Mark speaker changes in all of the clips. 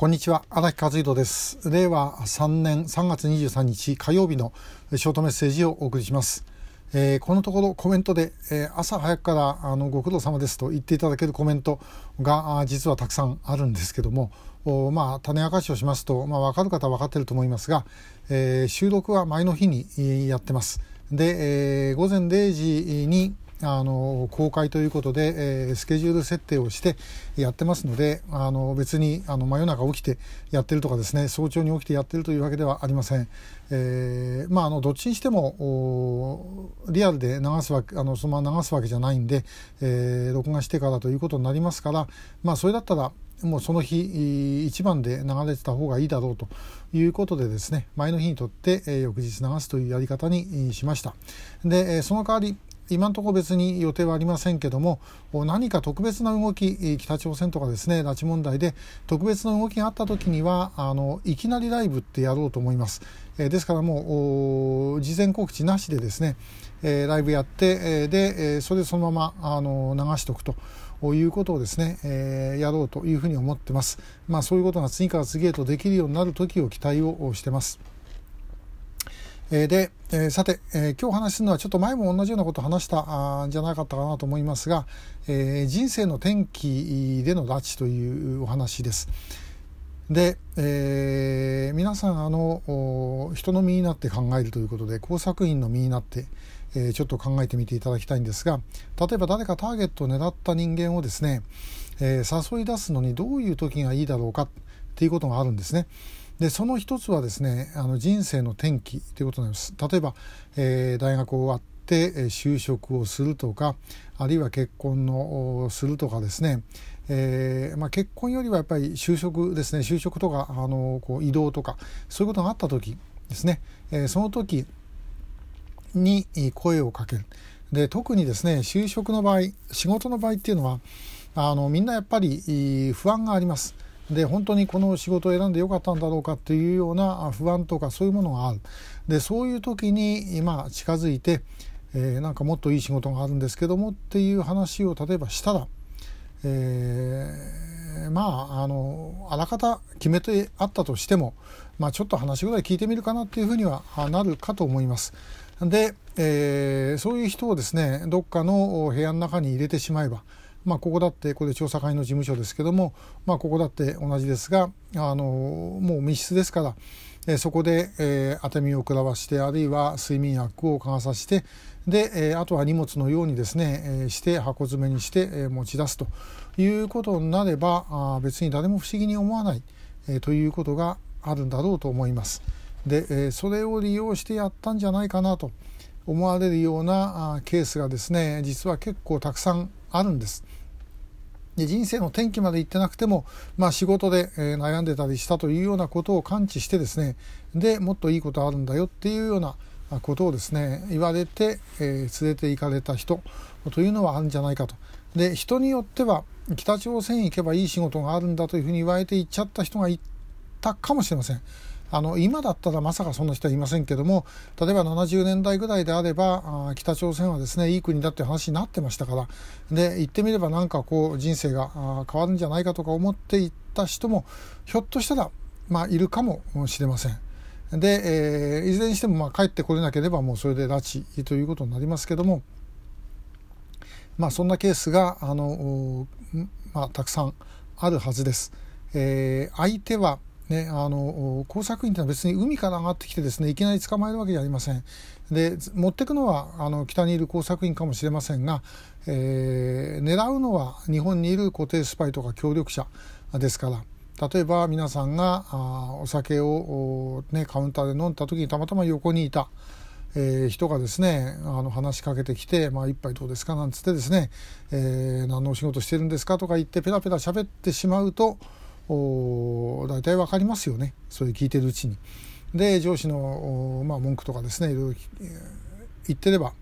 Speaker 1: こんにちは。荒木和弘です。令和3年3月23日火曜日のショートメッセージをお送りします、えー、このところコメントで、えー、朝早くからあのご苦労様ですと言っていただけるコメントが実はたくさんあるんですけどもおまあ種明かしをしますと、まあ、分かる方は分かってると思いますが、えー、収録は前の日にやってます。で、えー、午前0時にあの公開ということで、えー、スケジュール設定をしてやってますのであの別にあの真夜中起きてやってるとかですね早朝に起きてやってるというわけではありません。えー、まああのどっちにしてもリアルで流すわけあのそのまま流すわけじゃないんで、えー、録画してからということになりますからまあそれだったらもうその日一番で流れてた方がいいだろうということでですね前の日にとって、え、翌日流すというやり方にしましたでその代わり今のところ別に予定はありませんけども何か特別な動き北朝鮮とかですね拉致問題で特別な動きがあった時にはあのいきなりライブってやろうと思います、え、ですからもう事前告知なしでですね、え、ライブやって、え、で、えそれでそのままあの流しておくということをですね、えやろうというふうに思ってます。まあそういうことが次から次へとできるようになる時を期待をしてます。えで、え、さて、え、今日お話しするのはちょっと前も同じようなことを話したんじゃなかったかなと思いますが、え、人生の転機での拉致というお話です。で、えー、皆さんあの人の身になって考えるということで工作員の身になって、えー、ちょっと考えてみていただきたいんですが例えば誰かターゲットを狙った人間をですね、えー、誘い出すのにどういう時がいいだろうかっていうことがあるんですね。でその一つはですねあの人生の転機ということになります。例えば、えー、大学終わって就職をするとかあるいは結婚のするとかですね、えーまあ、結婚よりはやっぱり就職ですね。就職とかあのこう移動とかそういうことがあった時ですね、えー、その時に声をかける。で特にですね就職の場合仕事の場合っていうのはあのみんなやっぱり不安があります。で本当にこの仕事を選んでよかったんだろうかっていうような不安とかそういうものがあるでそういう時に今近づいて、えー、なんかもっといい仕事があるんですけどもっていう話を例えばしたら、えー、まああのあらかた決めてあったとしても、まあ、ちょっと話ぐらい聞いてみるかなっていうふうにはなるかと思います。で、えー、そういう人をですねどっかの部屋の中に入れてしまえばまあ、ここだってこれ調査会の事務所ですけども、まあ、ここだって同じですがあのもう密室ですから、え、そこで、えー、当て身を食らわしてあるいは睡眠薬をかがさせてで、え、あとは荷物のようにですね、え、して箱詰めにして、え、持ち出すということになればあ別に誰も不思議に思わない、え、ということがあるんだろうと思います。で、え、それを利用してやったんじゃないかなと思われるようなケースがですね実は結構たくさんあるんです。で人生の転機まで行ってなくても、まあ、仕事で、え、悩んでたりしたというようなことを感知してですねでもっといいことあるんだよっていうようなことをですね言われて、えー、連れて行かれた人というのはあるんじゃないかと。で人によっては北朝鮮行けばいい仕事があるんだというふうに言われて行っちゃった人がいたかもしれません。あの今だったらまさかそんな人はいませんけども例えば70年代ぐらいであれば北朝鮮はですねいい国だっていう話になってましたからで言ってみればなんかこう人生が変わるんじゃないかとか思っていった人もひょっとしたら、まあ、いるかもしれません。で、えー、いずれにしてもまあ帰ってこれなければもうそれで拉致ということになりますけども、まあ、そんなケースがあの、まあ、たくさんあるはずです。えー、相手はね、あの工作員というのは別に海から上がってきてですねいきなり捕まえるわけじゃありませんで持ってくのはあの北にいる工作員かもしれませんが、えー、狙うのは日本にいる固定スパイとか協力者ですから例えば皆さんがあお酒を、ね、カウンターで飲んだ時にたまたま横にいた、えー、人がですねあの話しかけてきて「まあ、一杯どうですか?」なんつってですね、えー「何のお仕事してるんですか?」とか言ってペラペラ喋ってしまうと大体分かりますよねそういう聞いてるうちに。で上司の、まあ、文句とかですねいろいろ言ってれば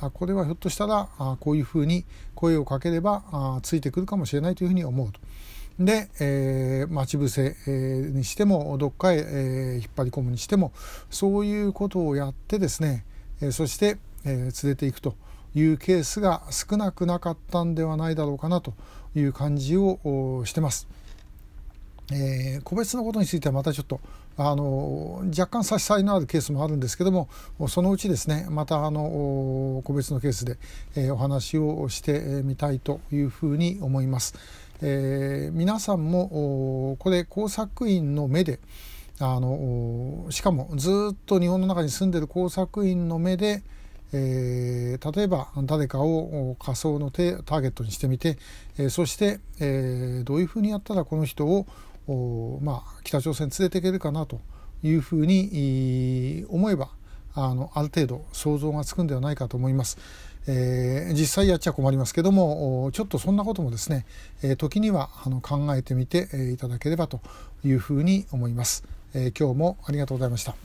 Speaker 1: あこれはひょっとしたらあこういうふうに声をかければあついてくるかもしれないというふうに思うと。で、えー、待ち伏せ、えー、にしてもどっかへ、えー、引っ張り込むにしてもそういうことをやってですね、えー、そして、えー、連れていくというケースが少なくなかったんではないだろうかなという感じをしてます。えー、個別のことについてはまたちょっとあの若干差し障りのあるケースもあるんですけどもそのうちですねまたあの個別のケースで、えー、お話をしてみたいというふうに思います。えー、皆さんもこれ工作員の目であのしかもずっと日本の中に住んでる工作員の目で、えー、例えば誰かを仮想のターゲットにしてみて、えー、そして、えー、どういうふうにやったらこの人をまあ、北朝鮮連れていけるかなというふうに思えばあのある程度想像がつくんではないかと思います。えー、実際やっちゃ困りますけどもちょっとそんなこともですね、え、時にはあの考えてみていただければというふうに思います、えー、今日もありがとうございました。